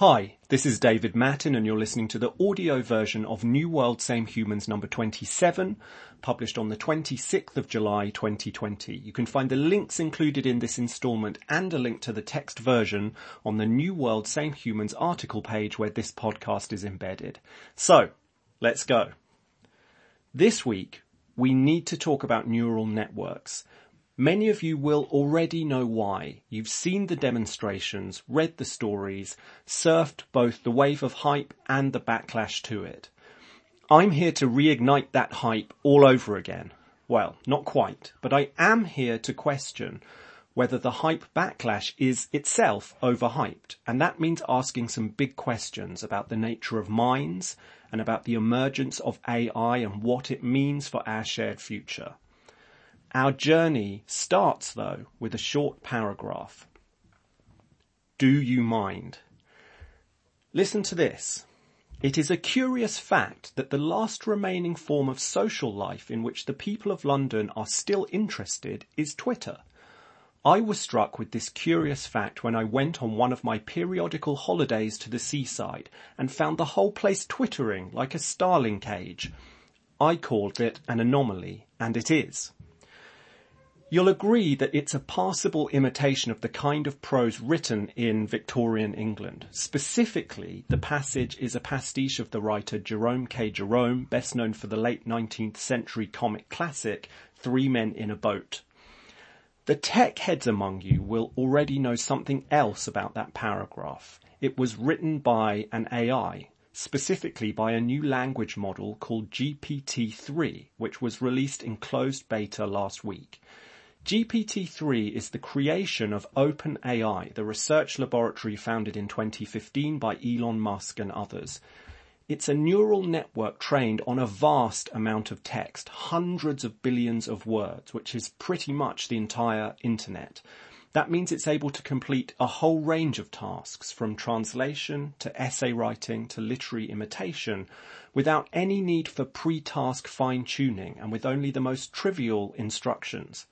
Hi, this is David Mattin and you're listening to the audio version of New World Same Humans number 27, published on the 26th of July 2020. You can find the links included in this installment and a link to the text version on the New World Same Humans article page where this podcast is embedded. So, let's go. This week, we need to talk about neural networks Many of you will already know why. You've seen the demonstrations, read the stories, surfed both the wave of hype and the backlash to it. I'm here to reignite that hype all over again. Well, not quite, but I am here to question whether the hype backlash is itself overhyped. And that means asking some big questions about the nature of minds and about the emergence of AI and what it means for our shared future. Our journey starts though with a short paragraph. Do you mind? Listen to this. It is a curious fact that the last remaining form of social life in which the people of London are still interested is Twitter. I was struck with this curious fact when I went on one of my periodical holidays to the seaside and found the whole place twittering like a starling cage. I called it an anomaly, and it is. You'll agree that it's a passable imitation of the kind of prose written in Victorian England. Specifically, the passage is a pastiche of the writer Jerome K. Jerome, best known for the late 19th century comic classic Three Men in a Boat. The tech heads among you will already know something else about that paragraph. It was written by an AI, specifically by a new language model called GPT-3, which was released in closed beta last week. GPT-3 is the creation of OpenAI, the research laboratory founded in 2015 by Elon Musk and others. It's a neural network trained on a vast amount of text, hundreds of billions of words, which is pretty much the entire internet. That means it's able to complete a whole range of tasks, from translation to essay writing to literary imitation, without any need for pre-task fine-tuning and with only the most trivial instructions.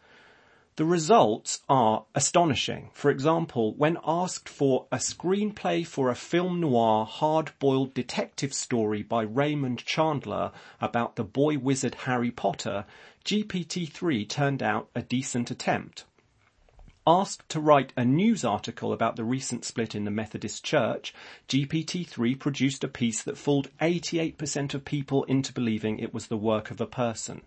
The results are astonishing. For example, when asked for a screenplay for a film noir hard-boiled detective story by Raymond Chandler about the boy wizard Harry Potter, GPT-3 turned out a decent attempt. Asked to write a news article about the recent split in the Methodist Church, GPT-3 produced a piece that fooled 88% of people into believing it was the work of a person.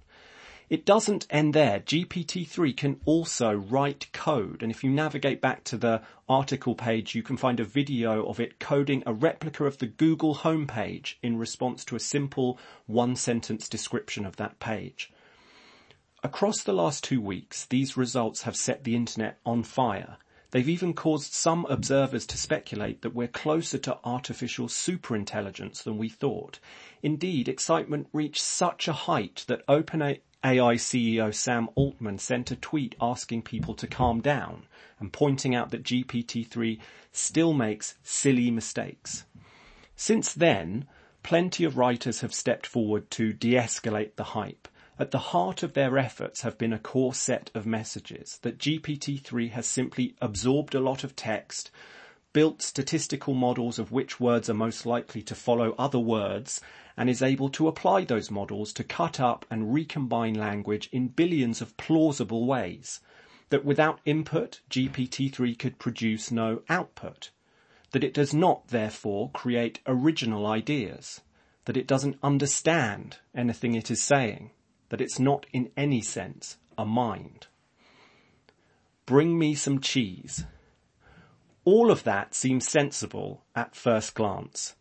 It doesn't end there. GPT-3 can also write code. And if you navigate back to the article page, you can find a video of it coding a replica of the Google homepage in response to a simple one sentence description of that page. Across the last two weeks, these results have set the internet on fire. They've even caused some observers to speculate that we're closer to artificial superintelligence than we thought. Indeed, excitement reached such a height that OpenAI AI CEO Sam Altman sent a tweet asking people to calm down and pointing out that GPT-3 still makes silly mistakes. Since then, plenty of writers have stepped forward to de-escalate the hype. At the heart of their efforts have been a core set of messages that GPT-3 has simply absorbed a lot of text, built statistical models of which words are most likely to follow other words, and is able to apply those models to cut up and recombine language in billions of plausible ways. That without input, GPT-3 could produce no output. That it does not, therefore, create original ideas. That it doesn't understand anything it is saying. That it's not in any sense a mind. Bring me some cheese. All of that seems sensible at first glance.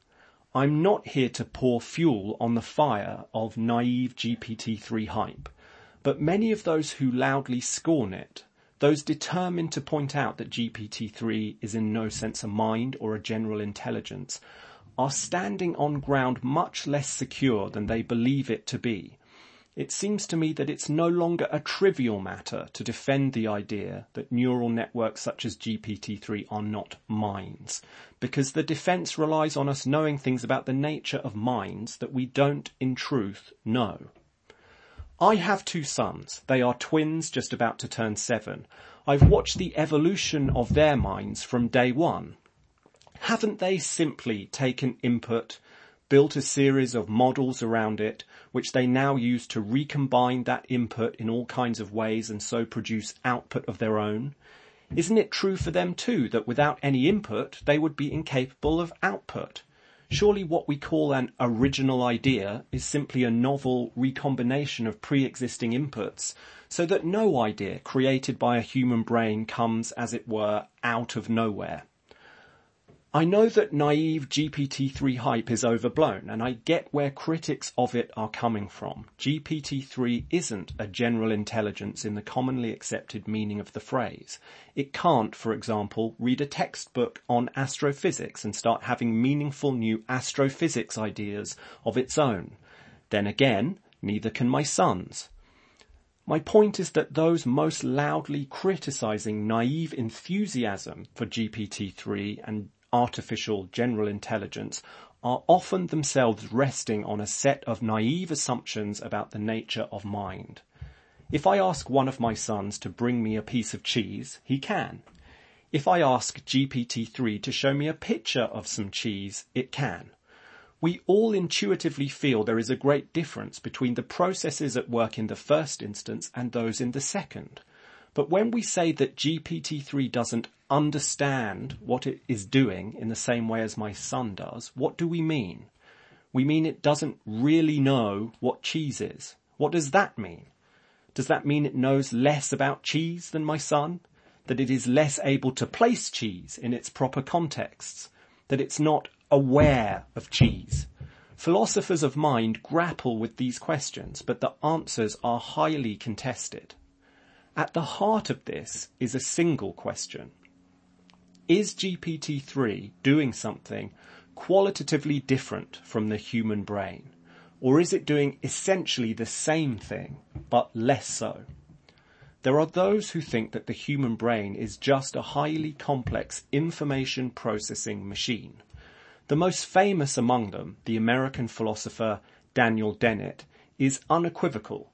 I'm not here to pour fuel on the fire of naive GPT-3 hype, but many of those who loudly scorn it, those determined to point out that GPT-3 is in no sense a mind or a general intelligence, are standing on ground much less secure than they believe it to be it seems to me that it's no longer a trivial matter to defend the idea that neural networks such as GPT-3 are not minds, because the defense relies on us knowing things about the nature of minds that we don't in truth know. I have two sons. They are twins just about to turn seven. I've watched the evolution of their minds from day one. Haven't they simply taken input, built a series of models around it, which they now use to recombine that input in all kinds of ways and so produce output of their own? Isn't it true for them too that without any input they would be incapable of output? Surely what we call an original idea is simply a novel recombination of pre-existing inputs so that no idea created by a human brain comes, as it were, out of nowhere. I know that naive GPT-3 hype is overblown and I get where critics of it are coming from. GPT-3 isn't a general intelligence in the commonly accepted meaning of the phrase. It can't, for example, read a textbook on astrophysics and start having meaningful new astrophysics ideas of its own. Then again, neither can my sons. My point is that those most loudly criticizing naive enthusiasm for GPT-3 and artificial general intelligence are often themselves resting on a set of naive assumptions about the nature of mind. If I ask one of my sons to bring me a piece of cheese, he can. If I ask GPT-3 to show me a picture of some cheese, it can. We all intuitively feel there is a great difference between the processes at work in the first instance and those in the second. But when we say that GPT-3 doesn't understand what it is doing in the same way as my son does, what do we mean? We mean it doesn't really know what cheese is. What does that mean? Does that mean it knows less about cheese than my son? That it is less able to place cheese in its proper contexts? That it's not aware of cheese? Philosophers of mind grapple with these questions, but the answers are highly contested. At the heart of this is a single question. Is GPT-3 doing something qualitatively different from the human brain? Or is it doing essentially the same thing, but less so? There are those who think that the human brain is just a highly complex information processing machine. The most famous among them, the American philosopher Daniel Dennett, is unequivocal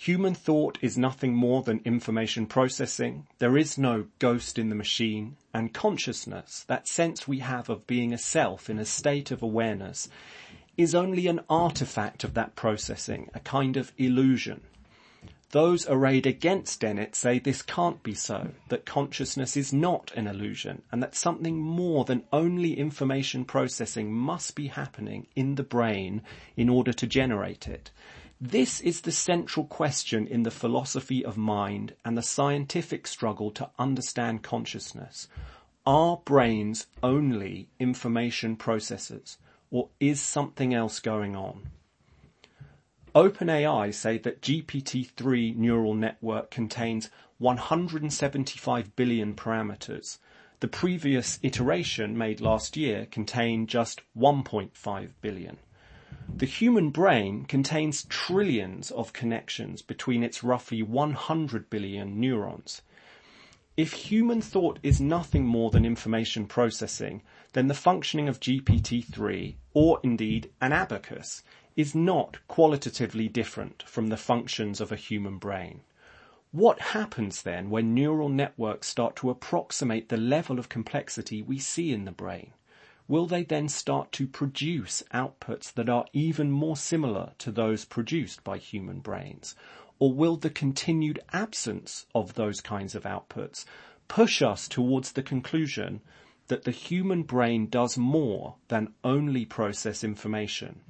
Human thought is nothing more than information processing. There is no ghost in the machine. And consciousness, that sense we have of being a self in a state of awareness, is only an artifact of that processing, a kind of illusion. Those arrayed against Dennett say this can't be so, that consciousness is not an illusion, and that something more than only information processing must be happening in the brain in order to generate it. This is the central question in the philosophy of mind and the scientific struggle to understand consciousness. Are brains only information processors or is something else going on? OpenAI say that GPT-3 neural network contains 175 billion parameters. The previous iteration made last year contained just 1.5 billion. The human brain contains trillions of connections between its roughly 100 billion neurons. If human thought is nothing more than information processing, then the functioning of GPT-3, or indeed an abacus, is not qualitatively different from the functions of a human brain. What happens then when neural networks start to approximate the level of complexity we see in the brain? Will they then start to produce outputs that are even more similar to those produced by human brains? Or will the continued absence of those kinds of outputs push us towards the conclusion that the human brain does more than only process information?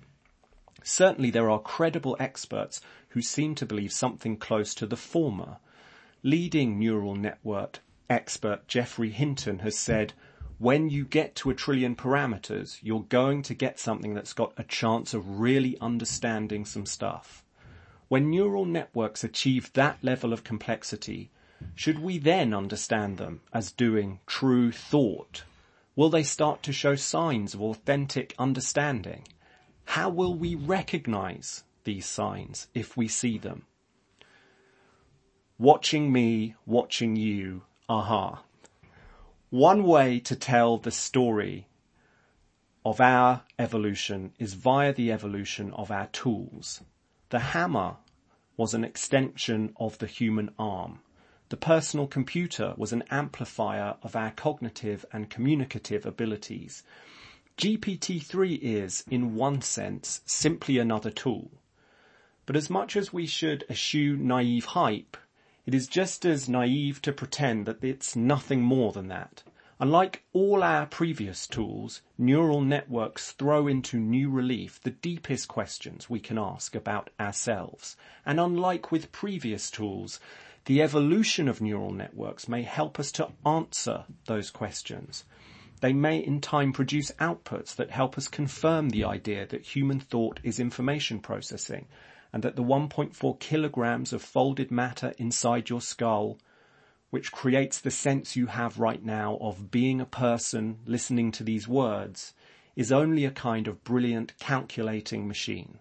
Certainly there are credible experts who seem to believe something close to the former. Leading neural network expert Geoffrey Hinton has said, when you get to a trillion parameters, you're going to get something that's got a chance of really understanding some stuff. When neural networks achieve that level of complexity, should we then understand them as doing true thought? Will they start to show signs of authentic understanding? How will we recognize these signs if we see them? Watching me, watching you, aha. One way to tell the story of our evolution is via the evolution of our tools. The hammer was an extension of the human arm. the personal computer was an amplifier of our cognitive and communicative abilities. GPT-3 is, in one sense, simply another tool. But as much as we should eschew naive hype, it is just as naive to pretend that it's nothing more than that. Unlike all our previous tools, neural networks throw into new relief the deepest questions we can ask about ourselves. And unlike with previous tools, the evolution of neural networks may help us to answer those questions. They may in time produce outputs that help us confirm the idea that human thought is information processing and that the 1.4 kilograms of folded matter inside your skull which creates the sense you have right now of being a person listening to these words, is only a kind of brilliant calculating machine.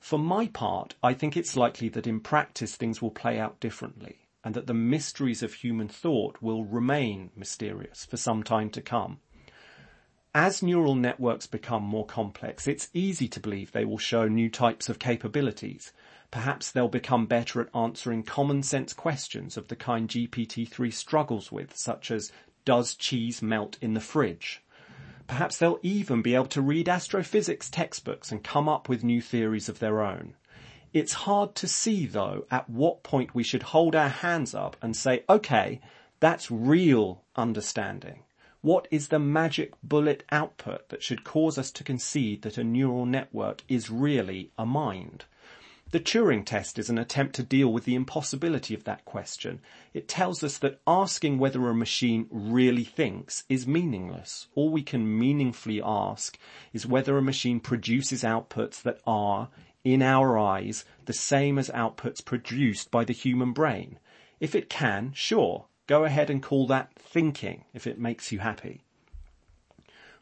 For my part, I think it's likely that in practice things will play out differently and that the mysteries of human thought will remain mysterious for some time to come. As neural networks become more complex, it's easy to believe they will show new types of capabilities, Perhaps they'll become better at answering common sense questions of the kind GPT-3 struggles with, such as, does cheese melt in the fridge? Perhaps they'll even be able to read astrophysics textbooks and come up with new theories of their own. It's hard to see though at what point we should hold our hands up and say, okay, that's real understanding. What is the magic bullet output that should cause us to concede that a neural network is really a mind? The Turing test is an attempt to deal with the impossibility of that question. It tells us that asking whether a machine really thinks is meaningless. All we can meaningfully ask is whether a machine produces outputs that are, in our eyes, the same as outputs produced by the human brain. If it can, sure, go ahead and call that thinking if it makes you happy.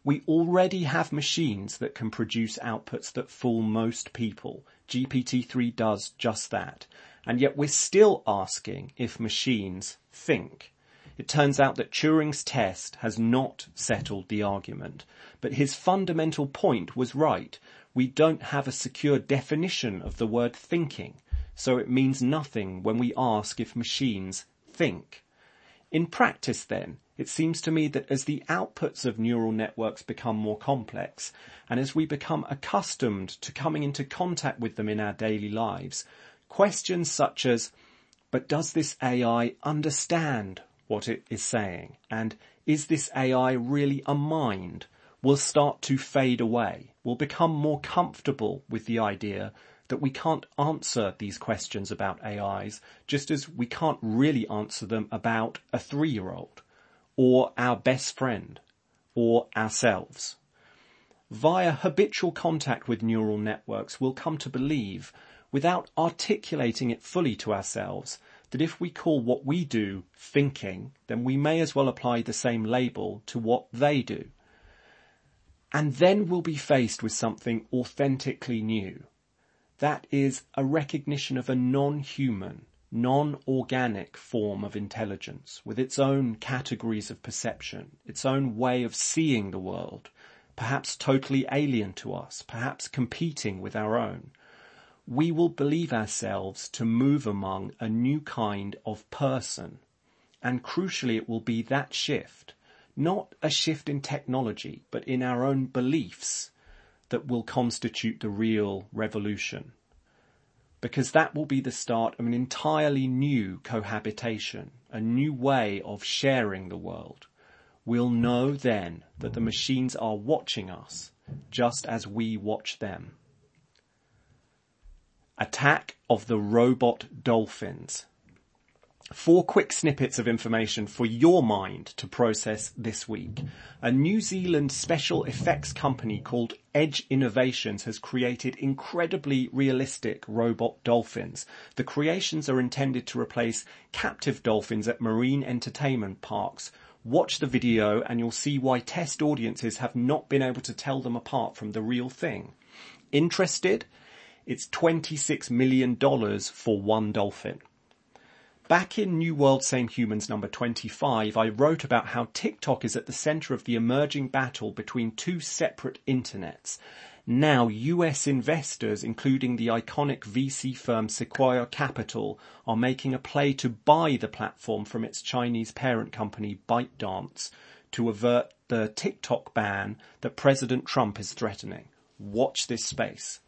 We already have machines that can produce outputs that fool most people. GPT-3 does just that. And yet we're still asking if machines think. It turns out that Turing's test has not settled the argument, but his fundamental point was right. We don't have a secure definition of the word thinking, so it means nothing when we ask if machines think. In practice then, it seems to me that as the outputs of neural networks become more complex, and as we become accustomed to coming into contact with them in our daily lives, questions such as, but does this AI understand what it is saying? And is this AI really a mind? Will start to fade away. We'll become more comfortable with the idea that we can't answer these questions about AIs just as we can't really answer them about a three-year-old or our best friend or ourselves. Via habitual contact with neural networks, we'll come to believe, without articulating it fully to ourselves, that if we call what we do thinking, then we may as well apply the same label to what they do. And then we'll be faced with something authentically new. That is a recognition of a non-human, non-organic form of intelligence with its own categories of perception, its own way of seeing the world, perhaps totally alien to us, perhaps competing with our own, we will believe ourselves to move among a new kind of person. And crucially, it will be that shift, not a shift in technology, but in our own beliefs that will constitute the real revolution because that will be the start of an entirely new cohabitation, a new way of sharing the world. We'll know then that the machines are watching us just as we watch them. Attack of the Robot Dolphins Four quick snippets of information for your mind to process this week. A New Zealand special effects company called Edge Innovations has created incredibly realistic robot dolphins. The creations are intended to replace captive dolphins at marine entertainment parks. Watch the video and you'll see why test audiences have not been able to tell them apart from the real thing. Interested? It's $26 million for one dolphin. Back in New World Same Humans number 25, I wrote about how TikTok is at the center of the emerging battle between two separate internets. Now US investors, including the iconic VC firm Sequoia Capital, are making a play to buy the platform from its Chinese parent company ByteDance to avert the TikTok ban that President Trump is threatening. Watch this space.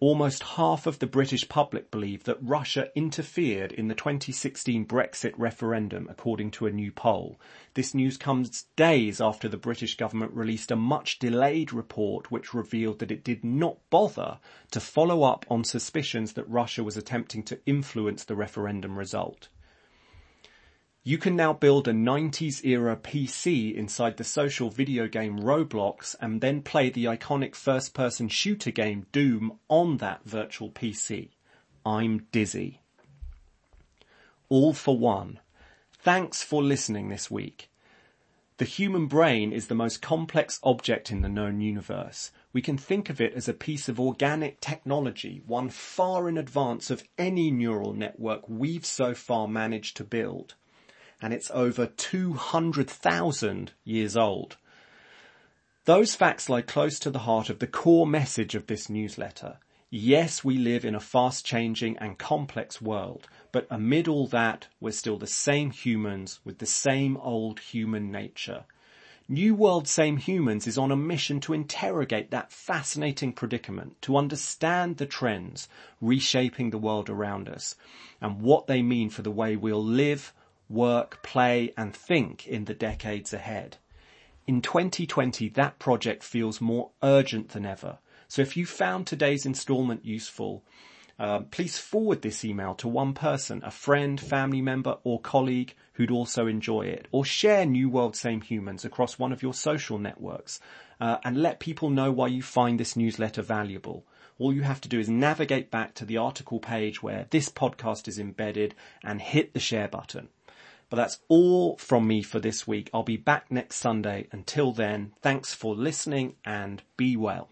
Almost half of the British public believe that Russia interfered in the 2016 Brexit referendum, according to a new poll. This news comes days after the British government released a much delayed report which revealed that it did not bother to follow up on suspicions that Russia was attempting to influence the referendum result. You can now build a 90s era PC inside the social video game Roblox and then play the iconic first person shooter game Doom on that virtual PC. I'm dizzy. All for one. Thanks for listening this week. The human brain is the most complex object in the known universe. We can think of it as a piece of organic technology, one far in advance of any neural network we've so far managed to build and it's over 200,000 years old. Those facts lie close to the heart of the core message of this newsletter. Yes, we live in a fast changing and complex world, but amid all that, we're still the same humans with the same old human nature. New World Same Humans is on a mission to interrogate that fascinating predicament, to understand the trends reshaping the world around us and what they mean for the way we'll live, work, play and think in the decades ahead. In 2020, that project feels more urgent than ever. So if you found today's installment useful, uh, please forward this email to one person, a friend, family member or colleague who'd also enjoy it. Or share New World Same Humans across one of your social networks uh, and let people know why you find this newsletter valuable. All you have to do is navigate back to the article page where this podcast is embedded and hit the share button. But that's all from me for this week. I'll be back next Sunday. Until then, thanks for listening and be well.